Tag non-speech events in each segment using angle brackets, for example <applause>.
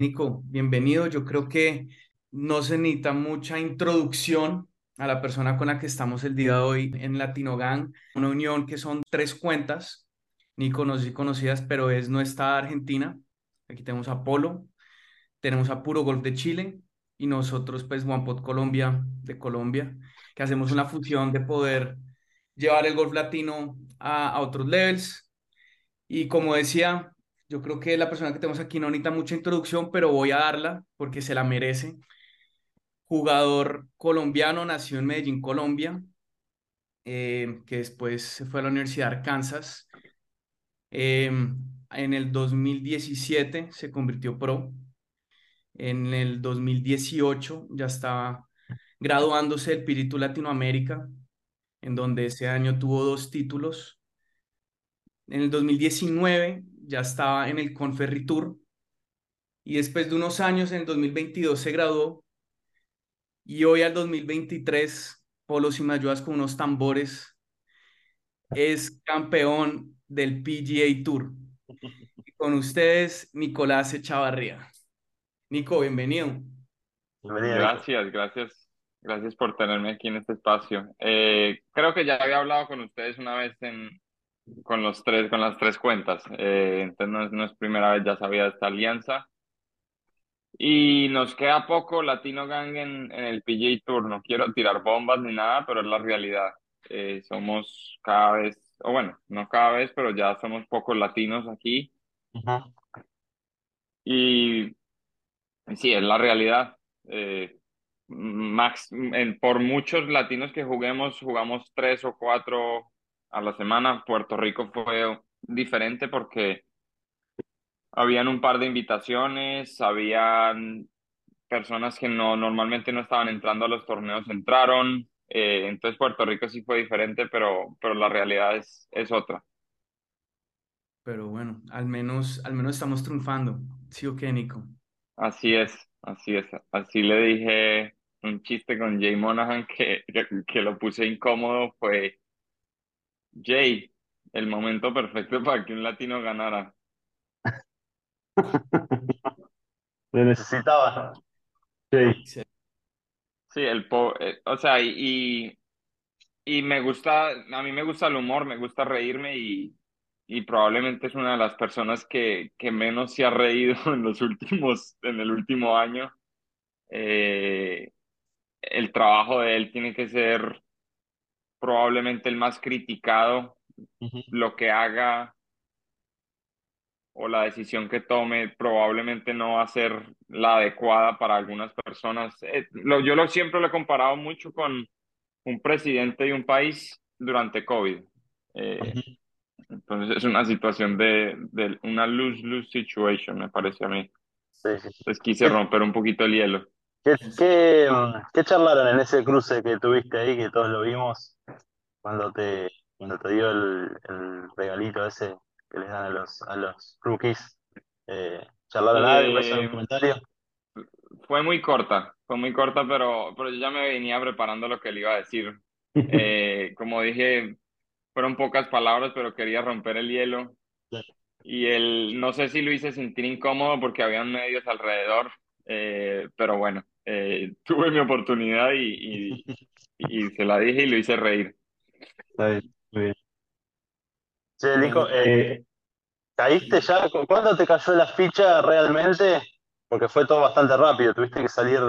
Nico, bienvenido. Yo creo que no se necesita mucha introducción a la persona con la que estamos el día de hoy en Latinogang, una unión que son tres cuentas, si conocidas, pero es nuestra Argentina. Aquí tenemos a Polo, tenemos a Puro Golf de Chile y nosotros, pues, OnePod Colombia de Colombia, que hacemos una fusión de poder llevar el golf latino a, a otros levels. Y como decía, yo creo que la persona que tenemos aquí no necesita mucha introducción, pero voy a darla porque se la merece. Jugador colombiano, nació en Medellín, Colombia, eh, que después se fue a la Universidad de Arkansas. Eh, en el 2017 se convirtió pro. En el 2018 ya estaba graduándose del Piritu Latinoamérica, en donde ese año tuvo dos títulos. En el 2019 ya estaba en el Conferritur y después de unos años, en el 2022 se graduó y hoy al 2023, Polo, si me ayudas con unos tambores, es campeón del PGA Tour. Y con ustedes, Nicolás Echavarría. Nico, bienvenido. Gracias, gracias. Gracias por tenerme aquí en este espacio. Eh, creo que ya había hablado con ustedes una vez en, con los tres, con las tres cuentas. Eh, entonces no es, no es primera vez, ya sabía esta alianza. Y nos queda poco Latino Gang en, en el PGA Tour. No quiero tirar bombas ni nada, pero es la realidad. Eh, somos cada vez, o bueno, no cada vez, pero ya somos pocos latinos aquí. Y sí, es la realidad. Eh, max, en, por muchos latinos que juguemos, jugamos tres o cuatro a la semana. Puerto Rico fue diferente porque habían un par de invitaciones, habían personas que no normalmente no estaban entrando a los torneos, entraron. Eh, entonces Puerto Rico sí fue diferente, pero, pero la realidad es, es otra. Pero bueno, al menos, al menos estamos triunfando. ¿Sí o qué, Nico? Así es, así es. Así le dije un chiste con Jay Monahan que, que, que lo puse incómodo. Fue, Jay, el momento perfecto para que un latino ganara. <laughs> Lo necesitaba. Sí. Sí. Sí, el po eh, o sea, y, y me gusta, a mí me gusta el humor, me gusta reírme y, y probablemente es una de las personas que, que menos se ha reído <laughs> en los últimos, en el último año. Eh, el trabajo de él tiene que ser probablemente el más criticado, Ujú. lo que haga o la decisión que tome probablemente no va a ser la adecuada para algunas personas. Eh, lo, yo lo, siempre lo he comparado mucho con un presidente de un país durante COVID. Eh, Ujú. entonces es una situación de, de una lose-lose situation, me parece a mí. Sí, sí. Entonces quise ¿Qué, romper un poquito el hielo. qué, qué, mm, qué charlaron en ese cruce que tuviste ahí, que todos lo vimos, cuando te, cuando te dio el, el regalito ese que les dan a los, a los rookies? Eh, ¿charlaron algo? ¿Eso en un Eh, comentario? fue muy corta, fue muy corta, pero, pero yo ya me venía preparando lo que le iba a decir. <laughs> Eh, como dije, fueron pocas palabras, pero quería romper el hielo. Y él, no sé si lo hice sentir incómodo porque habían medios alrededor, eh, pero bueno, eh, <laughs> tuve mi oportunidad y, y, y se la dije y lo hice reír. Está bien, muy bien. Che, Bueno, Nico, eh, ¿caíste ya? ¿Cu- ¿Cuándo te cayó la ficha realmente? Porque fue todo bastante rápido, tuviste que salir,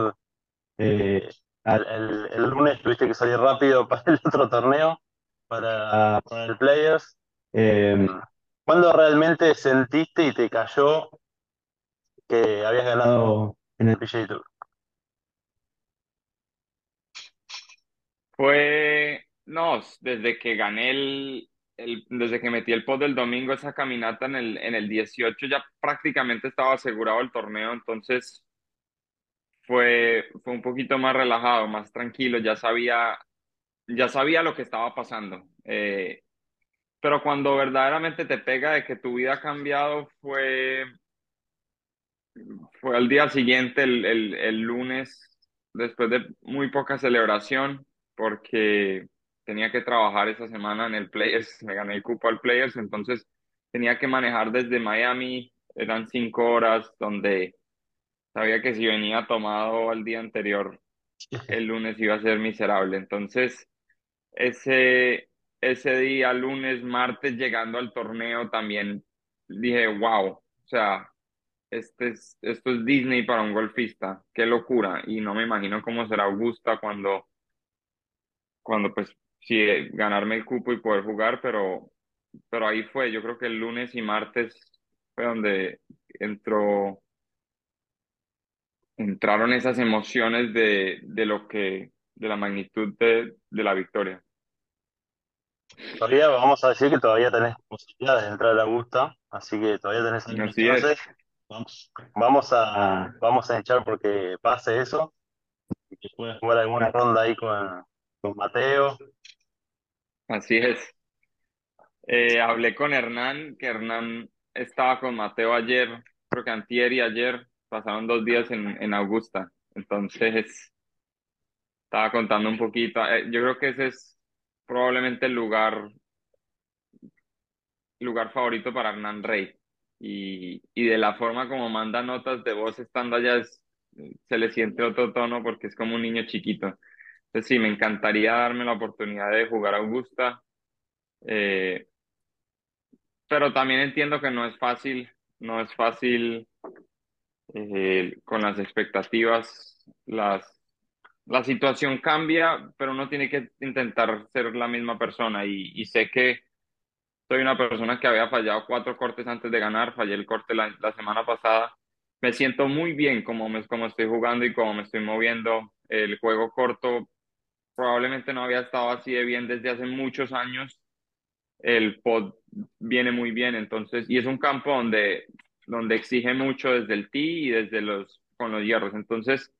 eh, al- el, el lunes tuviste que salir rápido <laughs> para el otro torneo, para, para el Players. Eh, ¿cuándo realmente sentiste y te cayó que habías ganado en el PGA Tour? Fue, no, desde que gané el, el, desde que metí el post del domingo, esa caminata en el, en el 18 ya prácticamente estaba asegurado el torneo, entonces fue, fue un poquito más relajado, más tranquilo, ya sabía, ya sabía lo que estaba pasando. Eh, pero cuando verdaderamente te pega de que tu vida ha cambiado fue, fue al día siguiente, el, el, el lunes, después de muy poca celebración, porque tenía que trabajar esa semana en el Players, me gané el cupo al Players, entonces tenía que manejar desde Miami, eran cinco horas donde sabía que si venía tomado el día anterior, <laughs> el lunes iba a ser miserable. Entonces, ese, ese día, lunes, martes, llegando al torneo, también dije, wow, o sea, este es, esto es Disney para un golfista, qué locura. Y no me imagino cómo será Augusta cuando, cuando pues, sí, ganarme el cupo y poder jugar, pero, pero ahí fue, yo creo que el lunes y martes fue donde entró, entraron esas emociones de, de lo que, de la magnitud de, de la victoria. Todavía vamos a decir que todavía tenés posibilidades de entrar a Augusta, así que todavía tenés algunas chances. Vamos, vamos a, vamos a echar porque pase eso y que puedas jugar alguna ronda ahí con, con Mateo. Así es. Eh, hablé con Hernán, que Hernán estaba con Mateo ayer, creo que antier y ayer, pasaron dos días en, en Augusta. Entonces, estaba contando un poquito. Eh, yo creo que ese es probablemente el lugar, lugar favorito para Hernán Rey. Y, y de la forma como manda notas de voz estando allá, se le siente otro tono porque es como un niño chiquito. Entonces, sí, me encantaría darme la oportunidad de jugar a Augusta. Eh, pero también entiendo que no es fácil, no es fácil eh, con las expectativas, las, la situación cambia, pero uno tiene que intentar ser la misma persona y, y sé que soy una persona que había fallado cuatro cortes antes de ganar, fallé el corte la, la semana pasada, me siento muy bien como, me, como estoy jugando y como me estoy moviendo, el juego corto probablemente no había estado así de bien desde hace muchos años el pod viene muy bien, entonces, y es un campo donde, donde exige mucho desde el tee y desde los, con los hierros, entonces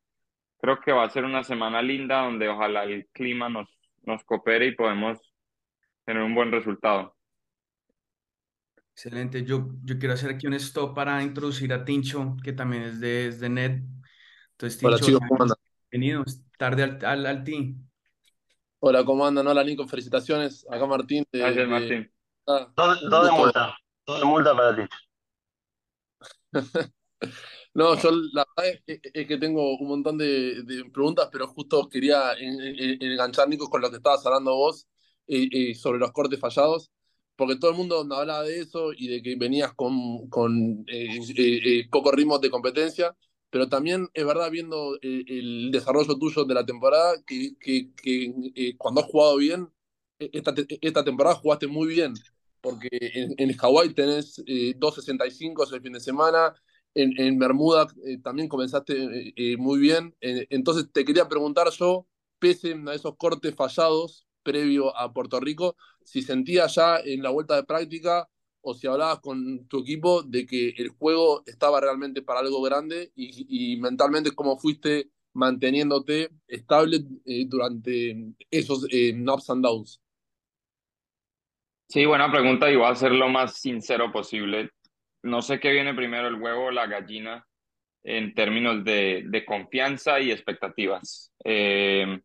creo que va a ser una semana linda donde ojalá el clima nos, nos coopere y podemos tener un buen resultado. Excelente. Yo, yo quiero hacer aquí un stop para introducir a Tincho, que también es de, es de NET. Entonces, Hola Tincho, chicos, ¿cómo andan? bienvenido. Tarde al, al, al team. Hola, ¿cómo andan? Hola Nico, felicitaciones. Acá Martín de, Gracias, de- Martín. ah, Todo, un todo de gusto. multa, todo de multa para ti. <laughs> No, yo la verdad es, que tengo un montón de, de preguntas, pero justo quería en- en- enganchar, Nico, con lo que estabas hablando vos eh, eh, sobre los cortes fallados, porque todo el mundo hablaba de eso y de que venías con, con eh, eh, eh, pocos ritmos de competencia, pero también es verdad, viendo eh, el desarrollo tuyo de la temporada, que, que- eh, cuando has jugado bien, eh, esta, te- esta temporada jugaste muy bien, porque en, Hawái tenés eh, 2.65 ese fin de semana en, en Bermuda eh, también comenzaste eh, eh, muy bien. Eh, entonces te quería preguntar yo, pese a esos cortes fallados previo a Puerto Rico, si sentías ya en la vuelta de práctica o si hablabas con tu equipo de que el juego estaba realmente para algo grande y, y mentalmente cómo fuiste manteniéndote estable eh, durante esos eh, ups and downs. Sí, buena pregunta y voy a ser lo más sincero posible. No sé qué viene primero, el huevo o la gallina, en términos de, de confianza y expectativas. Eh,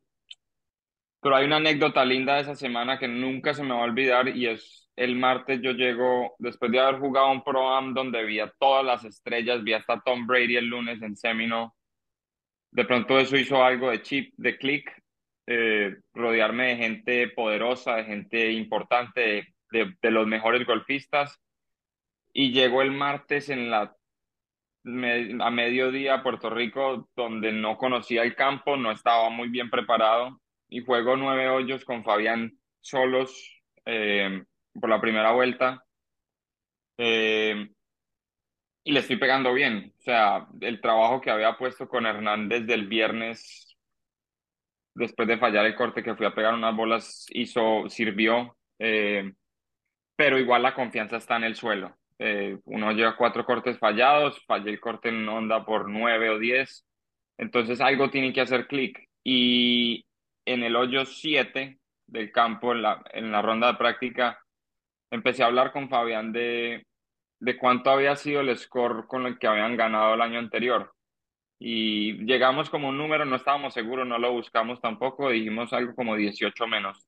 pero hay una anécdota linda de esa semana que nunca se me va a olvidar y es el martes yo llego, después de haber jugado un Pro-Am donde vi a todas las estrellas, vi hasta Tom Brady el lunes en Seminole. De pronto eso hizo algo de chip, de click, eh, rodearme de gente poderosa, de gente importante, de, de, los mejores golfistas. Y llegó el martes en la a mediodía a Puerto Rico, donde no conocía el campo, no estaba muy bien preparado y juego nueve hoyos con Fabián solos eh, por la primera vuelta eh, y le estoy pegando bien. O sea, el trabajo que había puesto con Hernández del viernes, después de fallar el corte que fui a pegar unas bolas, hizo, sirvió, eh, pero igual la confianza está en el suelo. Eh, uno lleva cuatro cortes fallados, fallé el corte en onda por nueve o diez, entonces algo tiene que hacer clic. Y en el hoyo siete del campo, en la, en la ronda de práctica, empecé a hablar con Fabián de, de cuánto había sido el score con el que habían ganado el año anterior. Y llegamos como un número, no estábamos seguros, no lo buscamos tampoco, dijimos algo como 18 menos.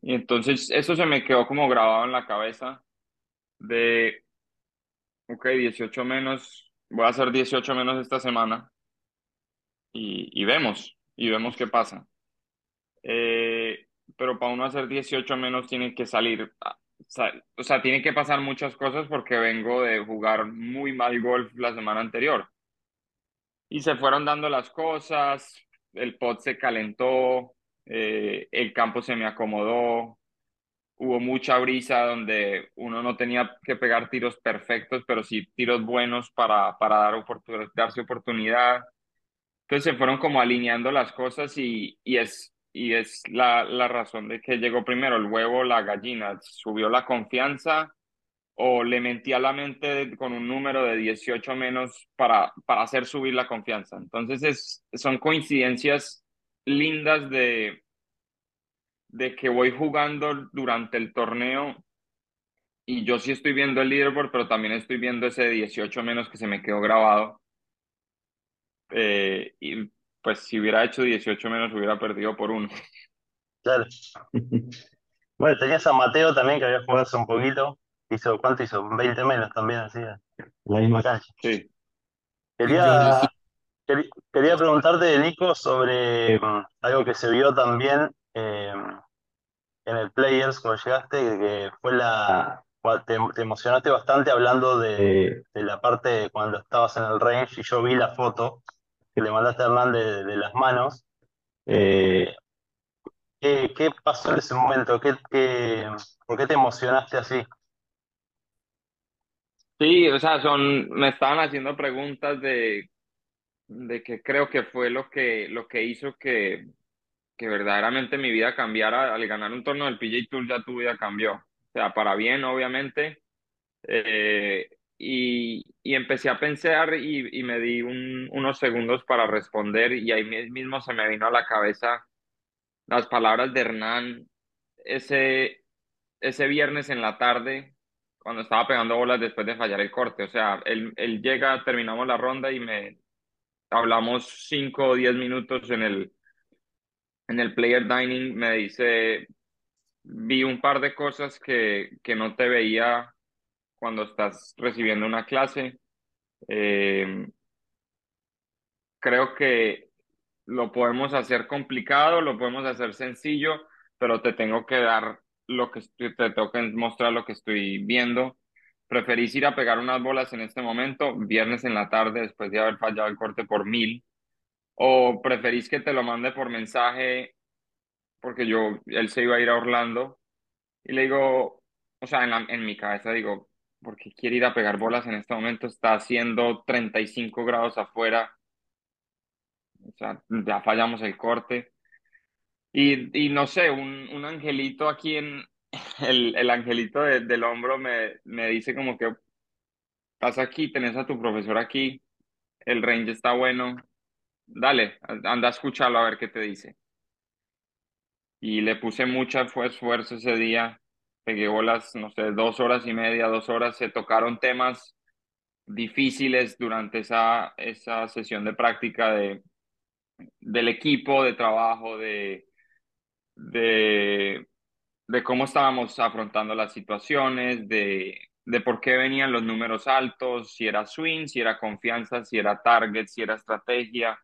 Y entonces eso se me quedó como grabado en la cabeza de, ok, 18 menos, voy a hacer 18 menos esta semana y, y vemos, y vemos qué pasa. Eh, pero para uno hacer 18 menos tiene que salir, o sea, tiene que pasar muchas cosas porque vengo de jugar muy mal golf la semana anterior. Y se fueron dando las cosas, el pot se calentó, eh, el campo se me acomodó, hubo mucha brisa donde uno no tenía que pegar tiros perfectos, pero sí tiros buenos para, para dar darse oportunidad. Entonces se fueron como alineando las cosas y, y es, y es la, la razón de que llegó primero el huevo, la gallina, subió la confianza o le mentí a la mente con un número de 18 menos para, para hacer subir la confianza. Entonces es, son coincidencias lindas de, de que voy jugando durante el torneo y yo sí estoy viendo el leaderboard, pero también estoy viendo ese 18 menos que se me quedó grabado. Eh, y pues si hubiera hecho 18 menos hubiera perdido por uno. Claro. <laughs> Bueno, tenías a Mateo también que había jugado hace un poquito. Hizo, ¿cuánto hizo? 20 menos también, así, en la misma cancha. Sí. Quería, quería preguntarte, Nico, sobre mm, algo que se vio también eh, en el Players cuando llegaste, que fue la... Te, te emocionaste bastante hablando de, de la parte cuando estabas en el range y yo vi la foto que le mandaste a Hernán de, las manos. Eh, ¿qué, qué pasó en ese momento? ¿Qué, qué, por qué te emocionaste así? Sí, o sea, son, me estaban haciendo preguntas de, de qué creo que fue lo que, lo que hizo que, que verdaderamente mi vida cambiara. Al ganar un torneo del PJ Tour ya tu vida cambió. O sea, para bien, obviamente. Eh, y, y, empecé a pensar y, y me di un, unos segundos para responder y ahí mismo se me vino a la cabeza las palabras de Hernán ese, ese viernes en la tarde cuando estaba pegando bolas después de fallar el corte. O sea, él, él llega, terminamos la ronda y me hablamos cinco o diez minutos en el, en el player dining. Me dice, vi un par de cosas que, que no te veía cuando estás recibiendo una clase. Eh, creo que lo podemos hacer complicado, lo podemos hacer sencillo, pero te tengo que dar lo que estoy, te tengo que mostrar lo que estoy viendo. ¿Preferís ir a pegar unas bolas en este momento, viernes en la tarde, después de haber fallado el corte por mil? ¿O preferís que te lo mande por mensaje? Porque yo, él se iba a ir a Orlando. Y le digo, o sea, en, en mi cabeza digo, ¿por qué quiere ir a pegar bolas en este momento? Está haciendo 35 grados afuera. O sea, ya fallamos el corte. Y, no sé, un, angelito aquí <laughs> el, el angelito del hombro me, me dice como que estás aquí, tenés a tu profesor aquí, el range está bueno, dale, anda a escucharlo a ver qué te dice. Y le puse mucho esfuerzo ese día, pegué bolas, no sé, dos horas y media, dos horas, se tocaron temas difíciles durante esa, esa sesión de práctica de, del equipo, de trabajo, de de, de cómo estábamos afrontando las situaciones, de, de por qué venían los números altos, si era swing, si era confianza, si era target, si era estrategia.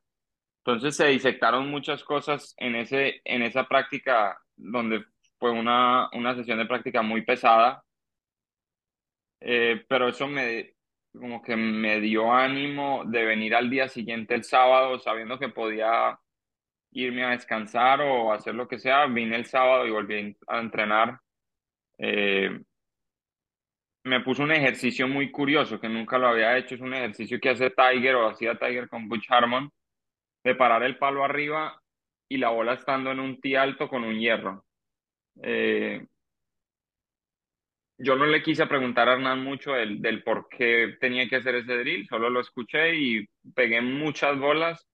Entonces se disectaron muchas cosas en, ese, en esa práctica donde fue una, una sesión de práctica muy pesada, eh, pero eso me, como que me dio ánimo de venir al día siguiente, el sábado, sabiendo que podía irme a descansar o hacer lo que sea. Vine el sábado y volví a entrenar. Eh, me puso un ejercicio muy curioso que nunca lo había hecho. Es un ejercicio que hace Tiger o hacía Tiger con Butch Harmon, de parar el palo arriba y la bola estando en un tee alto con un hierro. Eh, yo no le quise preguntar a Hernán mucho del, del por qué tenía que hacer ese drill, solo lo escuché y pegué muchas bolas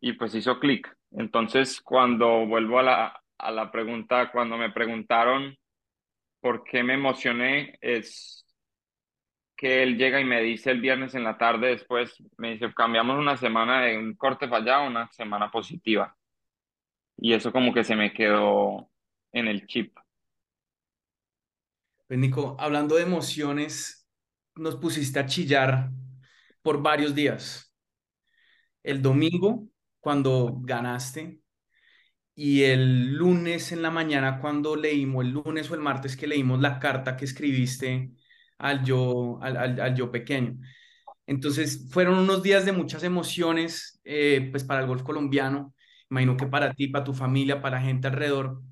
y pues hizo clic. Entonces, cuando vuelvo a la, a la pregunta, cuando me preguntaron por qué me emocioné, es que él llega y me dice el viernes en la tarde después, me dice, cambiamos una semana de un corte fallado a una semana positiva. Y eso como que se me quedó en el chip. Pues Nico, hablando de emociones, nos pusiste a chillar por varios días. El domingo, cuando ganaste, y el lunes en la mañana, cuando leímos, el lunes o el martes que leímos la carta que escribiste al yo, al, al, yo pequeño. Entonces, fueron unos días de muchas emociones, eh, pues para el golf colombiano, imagino que para ti, para tu familia, para la gente alrededor.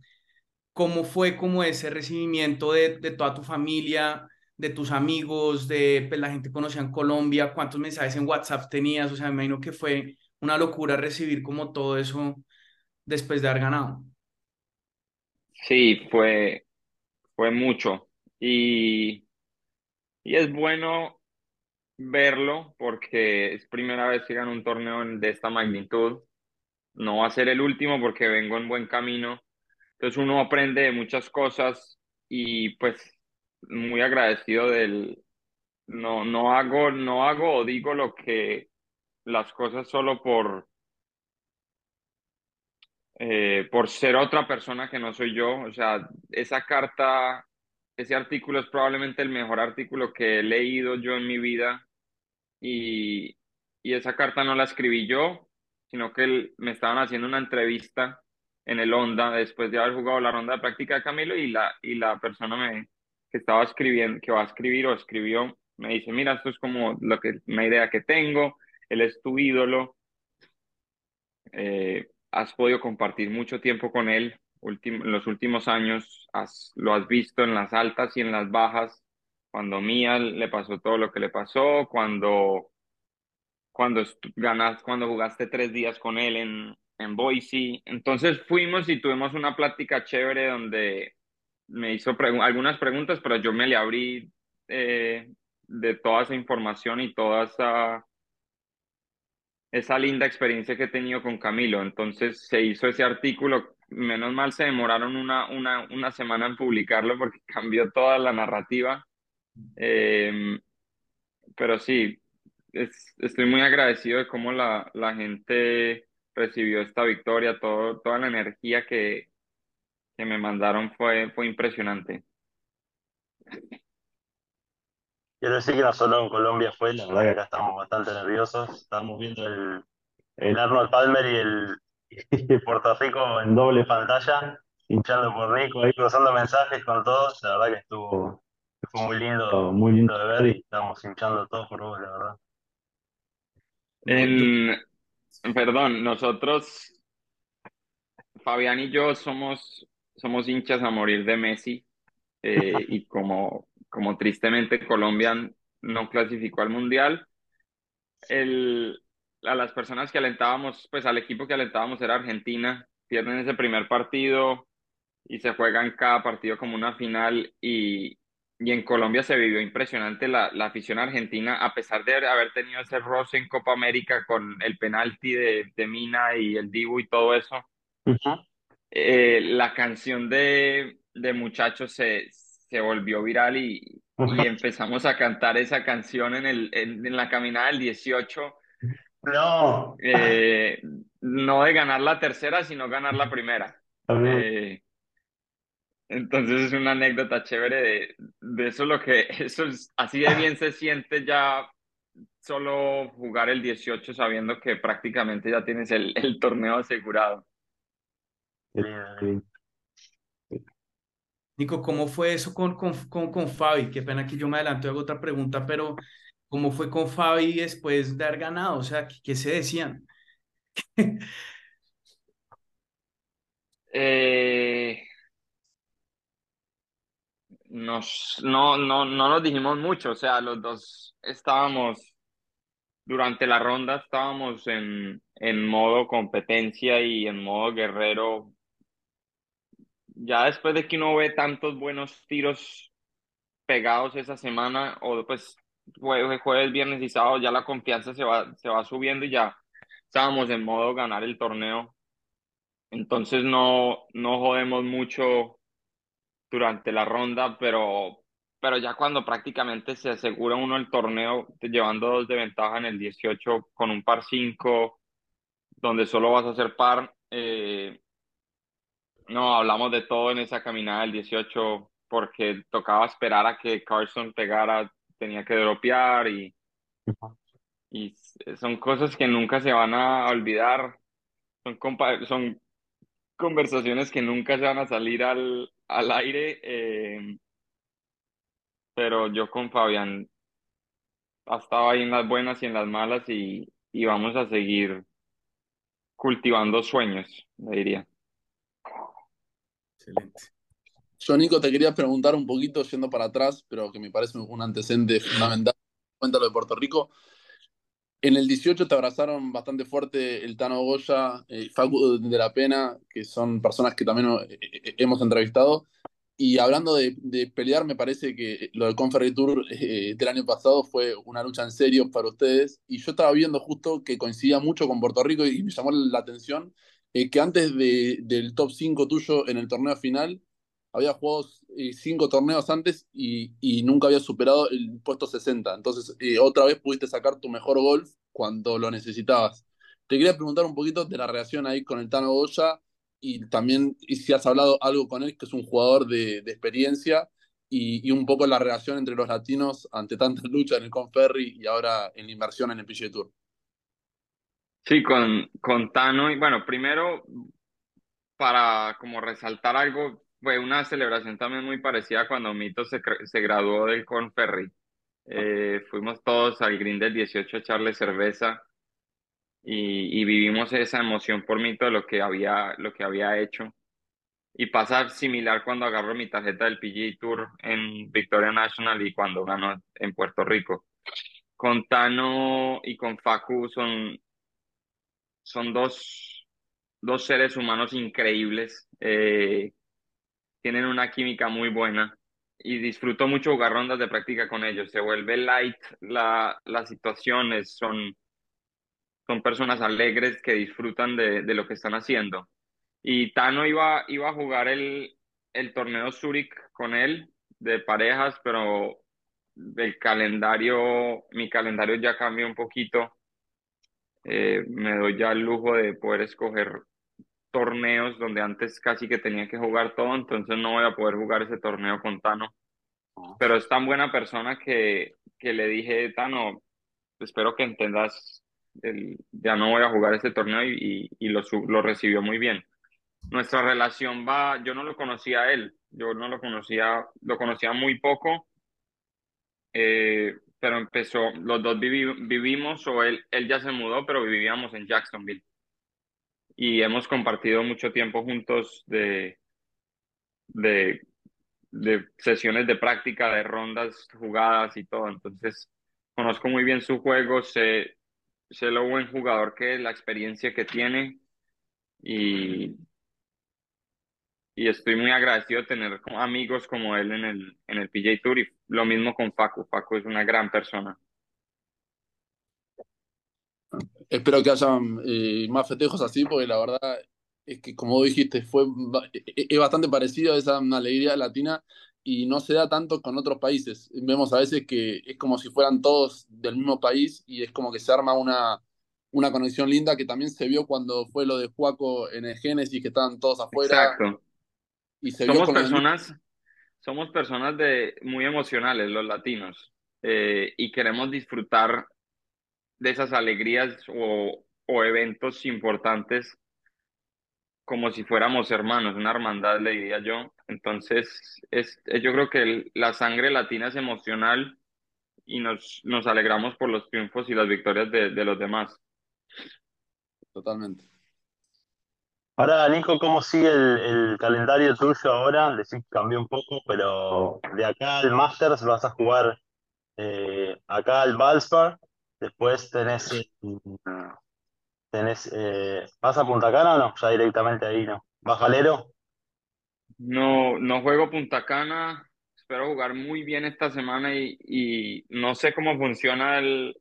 ¿Cómo fue como ese recibimiento de, de toda tu familia, de tus amigos, de pues, la gente que conocía en Colombia? ¿Cuántos mensajes en WhatsApp tenías? O sea, me imagino que fue una locura recibir como todo eso después de haber ganado. Sí, fue, fue mucho. Y, y es bueno verlo porque es primera vez que gano un torneo de esta magnitud. No va a ser el último porque vengo en buen camino. Entonces uno aprende de muchas cosas y pues muy agradecido del... No, no hago, no hago o digo lo que las cosas solo por eh, por ser otra persona que no soy yo. O sea, esa carta, ese artículo es probablemente el mejor artículo que he leído yo en mi vida y, y esa carta no la escribí yo, sino que me estaban haciendo una entrevista en el Honda después de haber jugado la ronda de práctica de Camilo y la, y la persona me, que estaba escribiendo, que va a escribir o escribió, me dice, mira, esto es como lo que, una idea que tengo, él es tu ídolo. Eh, has podido compartir mucho tiempo con él en los últimos años, has, lo has visto en las altas y en las bajas, cuando Mía le pasó todo lo que le pasó, cuando, cuando, ganas, cuando jugaste tres días con él en, en Boise. Entonces fuimos y tuvimos una plática chévere donde me hizo algunas preguntas, pero yo me le abrí eh, de toda esa información y toda esa esa linda experiencia que he tenido con Camilo. Entonces se hizo ese artículo, menos mal se demoraron una, una, una semana en publicarlo porque <laughs> cambió toda la narrativa. Em, pero sí, estoy muy agradecido de cómo la, la gente recibió esta victoria, todo, toda la energía que, que me mandaron fue, fue impresionante. Quiero decir que no solo en Colombia fue, la verdad que acá estamos bastante nerviosos. Estamos viendo el, el Arnold Palmer y el <laughs> Puerto Rico en doble pantalla, hinchando por Nico, ahí cruzando mensajes con todos. La verdad que estuvo, fue muy lindo, muy lindo de ver y estamos hinchando todos por vos, la verdad. En, perdón, nosotros, Fabián y yo somos, somos hinchas a morir de Messi eh, y como como tristemente Colombia no clasificó al Mundial, el, a las personas que alentábamos, pues al equipo que alentábamos era Argentina, pierden ese primer partido y se juegan cada partido como una final y, y en Colombia se vivió impresionante la, la, afición argentina, a pesar de haber tenido ese roce en Copa América con el penalti de, de Mina y el Dibu y todo eso. eh, la canción de, de Muchachos se, se volvió viral y, y empezamos a cantar esa canción en, el, en, la caminada del 18. No. Eh, no de ganar la tercera, sino ganar la primera. Eh, entonces es una anécdota chévere de, de, eso lo que <laughs> eso es, así de bien se siente ya solo jugar el 18 sabiendo que prácticamente ya tienes el, el torneo asegurado. Nico, ¿cómo fue eso con, con, con, Fabi? Qué pena que yo me adelanto y hago otra pregunta, pero ¿cómo fue con Fabi después de haber ganado? O sea, ¿qué, se decían? eh, nos, no, no, no nos dijimos mucho, o sea, los dos estábamos, durante la ronda estábamos en, en modo competencia y en modo guerrero ya después de que uno ve tantos buenos tiros pegados esa semana, o pues jueves, jueves, viernes y sábado, ya la confianza se va, se va subiendo y ya estábamos en modo ganar el torneo. Entonces no, no jodemos mucho durante la ronda, pero, pero ya cuando prácticamente se asegura uno el torneo, llevando dos de ventaja en el 18 con un par 5, donde solo vas a hacer par, eh, no, hablamos de todo en esa caminada del 18 porque tocaba esperar a que Carson pegara, tenía que dropear y, Y son cosas que nunca se van a olvidar, son, son conversaciones que nunca se van a salir al, al aire, eh, pero yo con Fabián ha estado ahí en las buenas y en las malas y, y vamos a seguir cultivando sueños, le diría. Excelente. Yo, Nico, te quería preguntar un poquito, yendo para atrás, pero que me parece un antecedente fundamental, cuéntalo de Puerto Rico. En el 18 te abrazaron bastante fuerte el Tano Goya, eh, Facu de la Pena, que son personas que también eh, eh, hemos entrevistado. Y hablando de, pelear, me parece que lo del Conferry Tour <laughs> del año pasado fue una lucha en serio para ustedes. Y yo estaba viendo justo que coincidía mucho con Puerto Rico y me llamó la atención que antes del top 5 tuyo en el torneo final, había jugado cinco torneos antes y, nunca había superado el puesto 60. Entonces, otra vez pudiste sacar tu mejor golf cuando lo necesitabas. Te quería preguntar un poquito de la relación ahí con el Tano Goya y también si has hablado algo con él, que es un jugador de, experiencia, y, un poco la relación entre los latinos ante tantas <laughs> luchas en el Conferry y ahora en la inversión en el PGA Tour. Sí, con, con Tano, y bueno, primero, para como resaltar algo, fue una celebración también muy parecida cuando Mito se, se graduó del Conferry. Eh, fuimos todos al Green del 18 a echarle cerveza y, y, vivimos esa emoción por Mito de lo que había, lo que había hecho. Y pasa similar cuando agarro mi tarjeta del PGA Tour en Victoria National y cuando gano en Puerto Rico. Con Tano y con Facu son, son dos, dos seres humanos increíbles. Eh, tienen una química muy buena y disfruto mucho jugar rondas de práctica con ellos. Se vuelve light la, las situaciones, son, son personas alegres que disfrutan de, de, lo que están haciendo. Y Tano iba, iba a jugar el, el torneo Zurich con él de parejas, pero el calendario, mi calendario ya cambió un poquito. Eh, me doy ya el lujo de poder escoger torneos donde antes casi que tenía que jugar todo, entonces no voy a poder jugar ese torneo con Tano. Ah. Pero es tan buena persona que, que le dije, Tano, espero que entendas, el, ya no voy a jugar ese torneo y, y, lo, lo recibió muy bien. Nuestra relación va, yo no lo conocía a él, yo no lo conocía, lo conocía muy poco, eh, pero empezó, los dos vivimos, o él, él ya se mudó, pero vivíamos en Jacksonville y hemos compartido mucho tiempo juntos de, de, sesiones de práctica, de rondas jugadas y todo. Entonces, conozco muy bien su juego, sé, sé lo buen jugador que es, la experiencia que tiene y, y estoy muy agradecido de tener amigos como él en el, en el PJ Tour y lo mismo con Paco. Paco es una gran persona. Espero que hayan eh, más festejos así, porque la verdad es que, como dijiste, fue, e, e, es bastante parecido a esa alegría latina y no se da tanto con otros países. Vemos a veces que es como si fueran todos del mismo país y es como que se arma una, una conexión linda que también se vio cuando fue lo de Juaco en el Génesis, que estaban todos afuera. Exacto. Y se somos personas, somos personas de, muy emocionales, los latinos, eh, y queremos disfrutar de esas alegrías o, o eventos importantes como si fuéramos hermanos, una hermandad, le diría yo. Entonces, es, yo creo que la sangre latina es emocional y nos, nos alegramos por los triunfos y las victorias de, de los demás. Totalmente. Ahora, Nico, ¿cómo sigue el, el calendario tuyo ahora? Decís que cambió un poco, pero de acá al Masters vas a jugar eh, acá al Valspar Después tenés, tenés eh, ¿vas a Punta Cana o no? Ya directamente ahí, ¿no? ¿Vas Galero? No, no juego Punta Cana. Espero jugar muy bien esta semana y, y no sé cómo funciona el,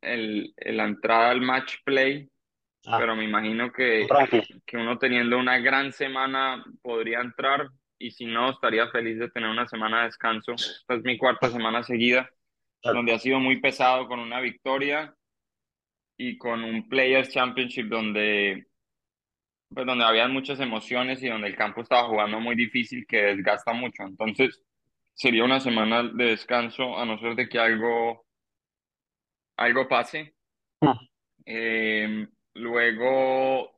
el, la entrada al match play, ah. pero me imagino que, que uno teniendo una gran semana podría entrar y si no, estaría feliz de tener una semana de descanso. Esta es mi cuarta semana seguida donde ha sido muy pesado con una victoria y con un Players Championship donde, pues donde había muchas emociones y donde el campo estaba jugando muy difícil que desgasta mucho. Entonces sería una semana de descanso a no ser de que algo algo pase. Mm. Eh, luego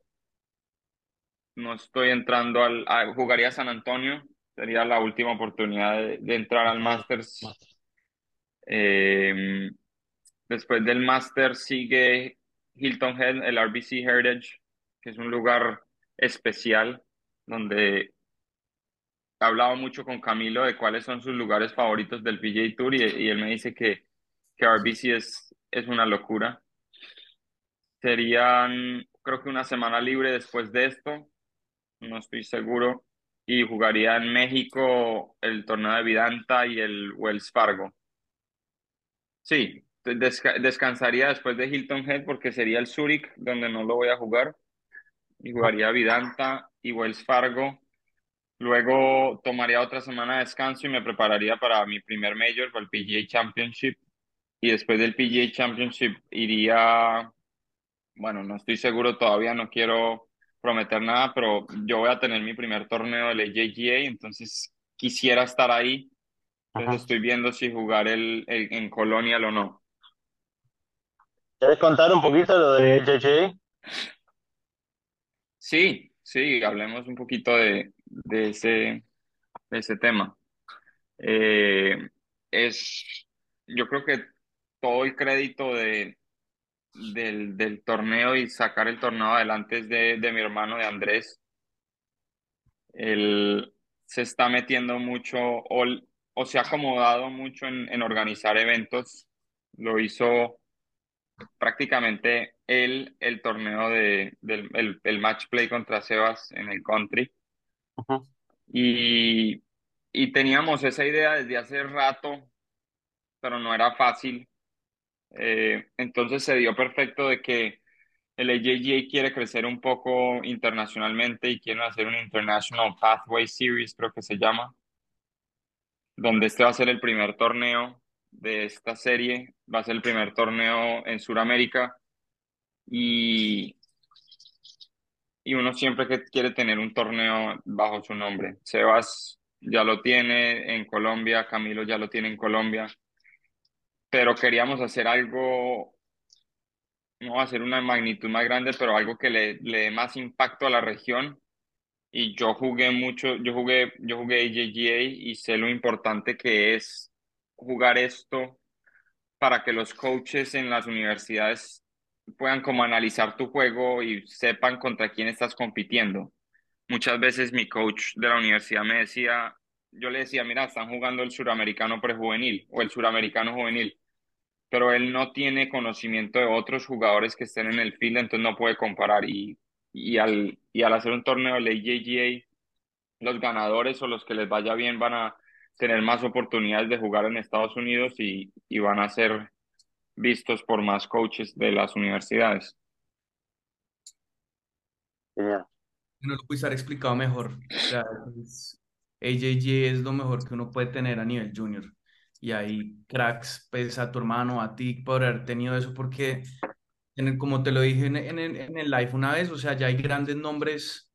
no estoy entrando al, a- jugaría San Antonio, sería la última oportunidad de, de entrar al Masters. Eh, después del Masters sigue Hilton Head, el RBC Heritage, que es un lugar especial donde he hablado mucho con Camilo de cuáles son sus lugares favoritos del PGA Tour y, y él me dice que, que RBC es, es una locura. Serían, creo que una semana libre después de esto, no estoy seguro, y jugaría en México el torneo de Vidanta y el Wells Fargo. Sí, desca- descansaría después de Hilton Head porque sería el Zurich donde no lo voy a jugar y jugaría Vidanta y Wells Fargo. Luego tomaría otra semana de descanso y me prepararía para mi primer major, para el PGA Championship. Y después del PGA Championship iría, bueno, no estoy seguro todavía, no quiero prometer nada, pero yo voy a tener mi primer torneo del AJGA, entonces quisiera estar ahí. Entonces Ajá. estoy viendo si jugar el, el- en Colonial o no. ¿Querés contar un poquito lo de JJ? Sí, sí, hablemos un poquito de, de ese, de ese tema. Eh, es, yo creo que todo el crédito de, del, del torneo y sacar el torneo adelante es de, de mi hermano, de Andrés. Él se está metiendo mucho o, o se ha acomodado mucho en, en organizar eventos. Lo hizo prácticamente él el torneo de, del el, el match play contra Sebas en el country. Y, y teníamos esa idea desde hace rato, pero no era fácil. Eh, entonces se dio perfecto de que el AJGA quiere crecer un poco internacionalmente y quieren hacer un International Pathway Series, creo que se llama, donde este va a ser el primer torneo de esta serie, va a ser el primer torneo en Sudamérica y, y uno siempre que quiere tener un torneo bajo su nombre. Sebas ya lo tiene en Colombia, Camilo ya lo tiene en Colombia, pero queríamos hacer algo, no ser una magnitud más grande, pero algo que le, le dé más impacto a la región. Y yo jugué mucho, yo jugué, yo jugué AJGA y sé lo importante que es jugar esto para que los coaches en las universidades puedan como analizar tu juego y sepan contra quién estás compitiendo. Muchas veces mi coach de la universidad me decía, yo le decía, mira, están jugando el suramericano prejuvenil o el suramericano juvenil, pero él no tiene conocimiento de otros jugadores que estén en el field, entonces no puede comparar. Y, y, al, y al hacer un torneo de la AJGA, los ganadores o los que les vaya bien van a tener más oportunidades de jugar en Estados Unidos y, y van a ser vistos por más coaches de las universidades. Genial. No lo pudiste haber explicado mejor. O sea, es- AJG es lo mejor que uno puede tener a nivel junior. Y hay cracks, pues a tu hermano, a ti, por haber tenido eso, porque en el- como te lo dije en, en, en el live una vez, o sea, ya hay grandes nombres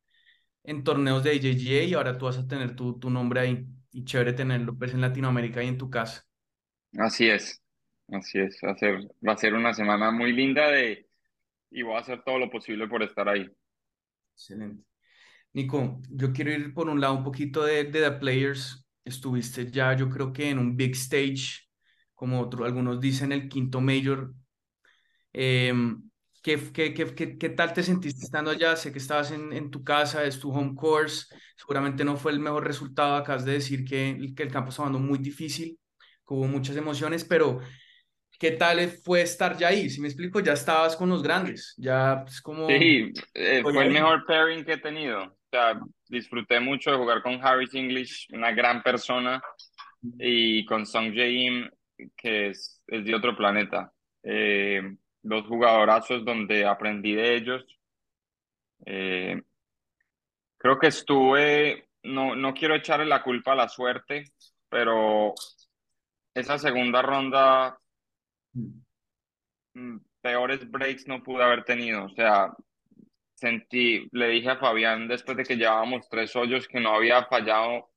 en torneos de AJGA y ahora tú vas a tener tu, tu nombre ahí. Y chévere tenerlo pues en Latinoamérica y en tu casa. Así es, así es. Va a ser, va a ser una semana muy linda de, y voy a hacer todo lo posible por estar ahí. Excelente. Nico, yo quiero ir por un lado un poquito de, de The Players. Estuviste ya, yo creo que en un big stage, como otro, algunos dicen, el quinto major. Em, ¿qué, qué, qué, qué, qué tal te sentiste estando allá? Sé que estabas en, en tu casa, es tu home course. Seguramente no fue el mejor resultado. Acabas de decir que, que el campo estaba muy difícil, que hubo muchas emociones, pero ¿qué tal fue estar ya ahí? Si me explico, ya estabas con los grandes, ya es como... Sí, eh, fue el mejor pairing que he tenido. O sea, disfruté mucho de jugar con Harris English, una gran persona, y con Song Jae-im, que es, es de otro planeta. Eh, dos jugadorazos donde aprendí de ellos. Eh, creo que estuve, no, no quiero echarle la culpa a la suerte, pero esa segunda ronda, mm, peores breaks no pude haber tenido. O sea, sentí, le dije a Fabián después de que llevábamos tres hoyos que no había fallado,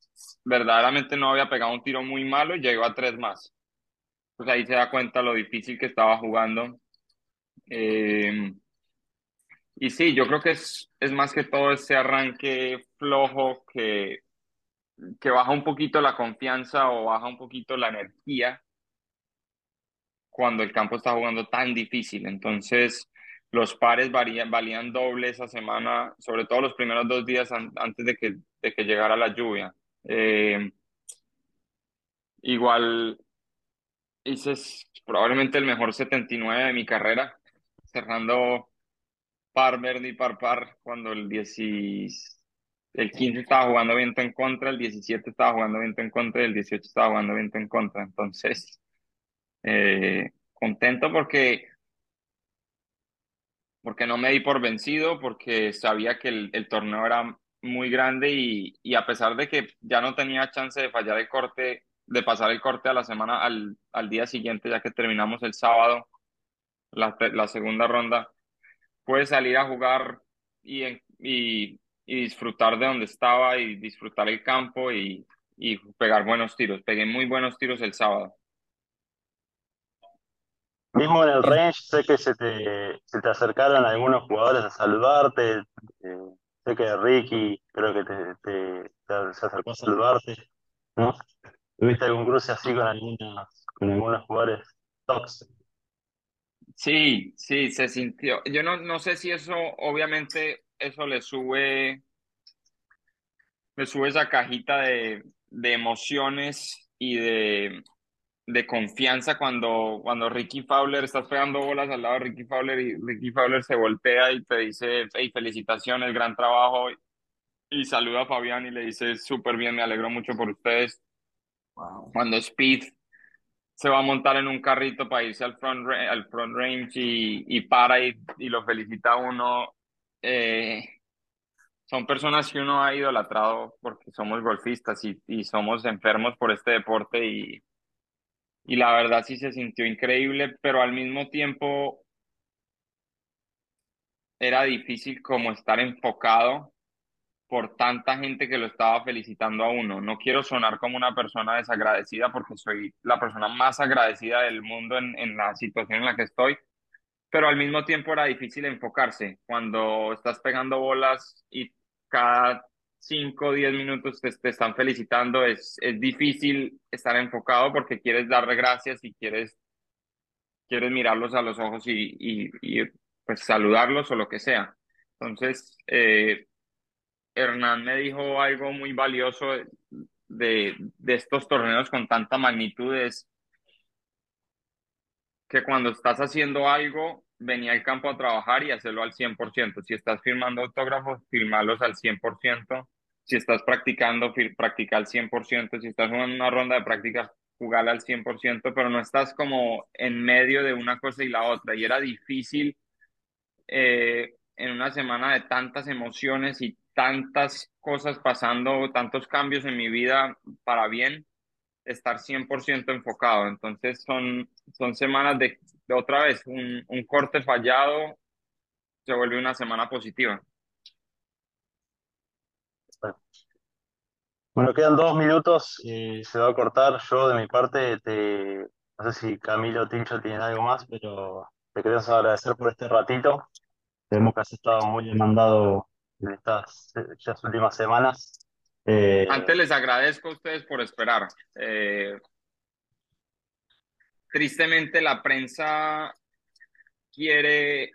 verdaderamente no había pegado un tiro muy malo y llegó a tres más. pues ahí se da cuenta lo difícil que estaba jugando. Eh, y sí, yo creo que es, es más que todo ese arranque flojo que, que baja un poquito la confianza o baja un poquito la energía cuando el campo está jugando tan difícil. Entonces, los pares varían, valían doble esa semana, sobre todo los primeros dos días antes de que, de que llegara la lluvia. Eh, igual hice probablemente el mejor 79 de mi carrera, cerrando par verde y par par cuando el 10, el 15 estaba jugando viento en contra, el 17 estaba jugando viento en contra y el 18 estaba jugando viento en contra. Entonces, eh, contento porque, porque no me di por vencido, porque sabía que el, el torneo era muy grande y, y, a pesar de que ya no tenía chance de fallar el corte, de pasar el corte a la semana, al, al día siguiente, ya que terminamos el sábado, la, la segunda ronda, pude salir a jugar y, y, disfrutar de donde estaba y disfrutar el campo y, y pegar buenos tiros. Pegué muy buenos tiros el sábado. Mismo en el range, sé que se te, se te acercaron algunos jugadores a saludarte. Eh, sé que Ricky creo que te, se acercó a saludarte, ¿no? ¿Tuviste algún cruce así con, alguna, con algunos jugadores tox? Sí, sí, se sintió. Yo no, no sé si eso, obviamente, eso le sube, le sube esa cajita de, de emociones y de, de confianza cuando, cuando Ricky Fowler, estás pegando bolas al lado de Ricky Fowler y Ricky Fowler se voltea y te dice, hey, felicitaciones, gran trabajo, y saluda a Fabián y le dice, súper bien, me alegro mucho por ustedes. Wow. Cuando Speed se va a montar en un carrito para irse al front, al front range y, y para y, y, lo felicita uno, eh, son personas que uno ha idolatrado porque somos golfistas y, y somos enfermos por este deporte y y la verdad sí se sintió increíble, pero al mismo tiempo era difícil como estar enfocado por tanta gente que lo estaba felicitando a uno. No quiero sonar como una persona desagradecida porque soy la persona más agradecida del mundo en, en la situación en la que estoy, pero al mismo tiempo era difícil enfocarse cuando estás pegando bolas y cada 5 o 10 minutos te, te, están felicitando, es, es difícil estar enfocado porque quieres darle gracias y quieres, quieres mirarlos a los ojos y, y, y pues saludarlos o lo que sea. Entonces, eh, Hernán me dijo algo muy valioso de, de estos torneos con tanta magnitud, es que cuando estás haciendo algo, venía al campo a trabajar y hacerlo al 100%. Si estás firmando autógrafos, firmarlos al 100% si estás practicando, practica al 100%, si estás en una ronda de práctica, jugar al 100%, pero no estás como en medio de una cosa y la otra. Y era difícil eh, en una semana de tantas emociones y tantas cosas pasando, tantos cambios en mi vida para bien, estar 100% enfocado. Entonces son, son semanas de, de otra vez, un, un corte fallado se vuelve una semana positiva. Bueno, quedan dos minutos y se va a cortar. Yo de mi parte, te, no sé si Camilo o Tincho tienen algo más, pero te queremos agradecer por este ratito. Tenemos que has estado muy demandado en estas, estas últimas semanas. Eh, Antes les agradezco a ustedes por esperar. Eh, tristemente la prensa quiere,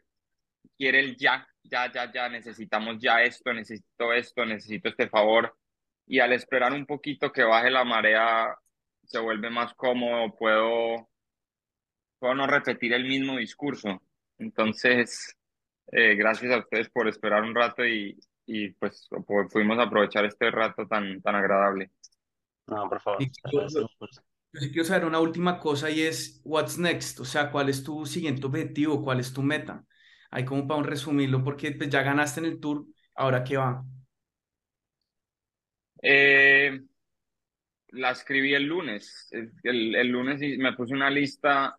quiere el ya, ya, ya, ya, necesitamos ya esto, necesito esto, necesito este favor y al esperar un poquito que baje la marea se vuelve más cómodo, puedo, puedo no repetir el mismo discurso. Entonces, eh, gracias a ustedes por esperar un rato y, y pues pudimos aprovechar este rato tan, tan agradable. No, por favor. Yo, quiero saber una última cosa y es, what's next? O sea, ¿cuál es tu siguiente objetivo? ¿Cuál es tu meta? Ahí como para un resumirlo, porque pues, ya ganaste en el tour, ¿ahora qué va? Eh, la escribí el lunes. El, el, lunes me puse una lista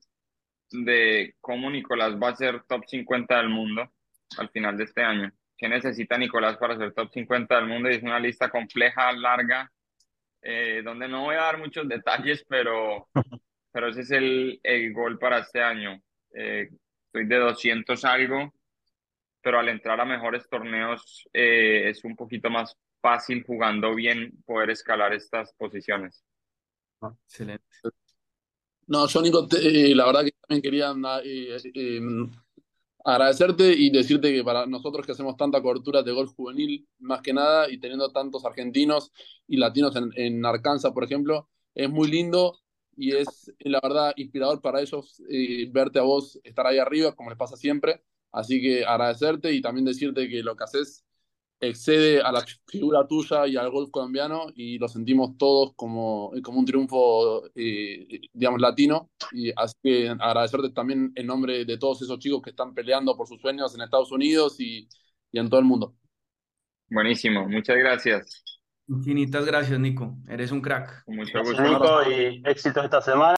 de cómo Nicolás va a ser top 50 del mundo al final de este año. ¿Qué necesita Nicolás para ser top 50 del mundo? Y es una lista compleja, larga, eh, donde no voy a dar muchos detalles, pero, <laughs> pero ese es el, el gol para este año. Eh, estoy de 200 algo, pero al entrar a mejores torneos eh, es un poquito más fácil jugando bien poder escalar estas posiciones. Excelente. No, yo, Nico, te- eh, la verdad que también quería eh, eh, agradecerte y decirte que para nosotros que hacemos tanta cobertura de golf juvenil, más que nada, y teniendo tantos argentinos y latinos en, Arkansas, por ejemplo, es muy lindo y es, la verdad, inspirador para ellos eh, verte a vos estar ahí arriba, como les pasa siempre. Así que agradecerte y también decirte que lo que haces excede a la figura tuya y al golf colombiano y lo sentimos todos como, como un triunfo, eh, digamos, latino. Y así que agradecerte también en nombre de todos esos chicos que están peleando por sus sueños en Estados Unidos y, y en todo el mundo. Buenísimo, muchas gracias. Infinitas gracias, Nico. Eres un crack. Mucho Gracias, gusto. Nico, y éxitos esta semana.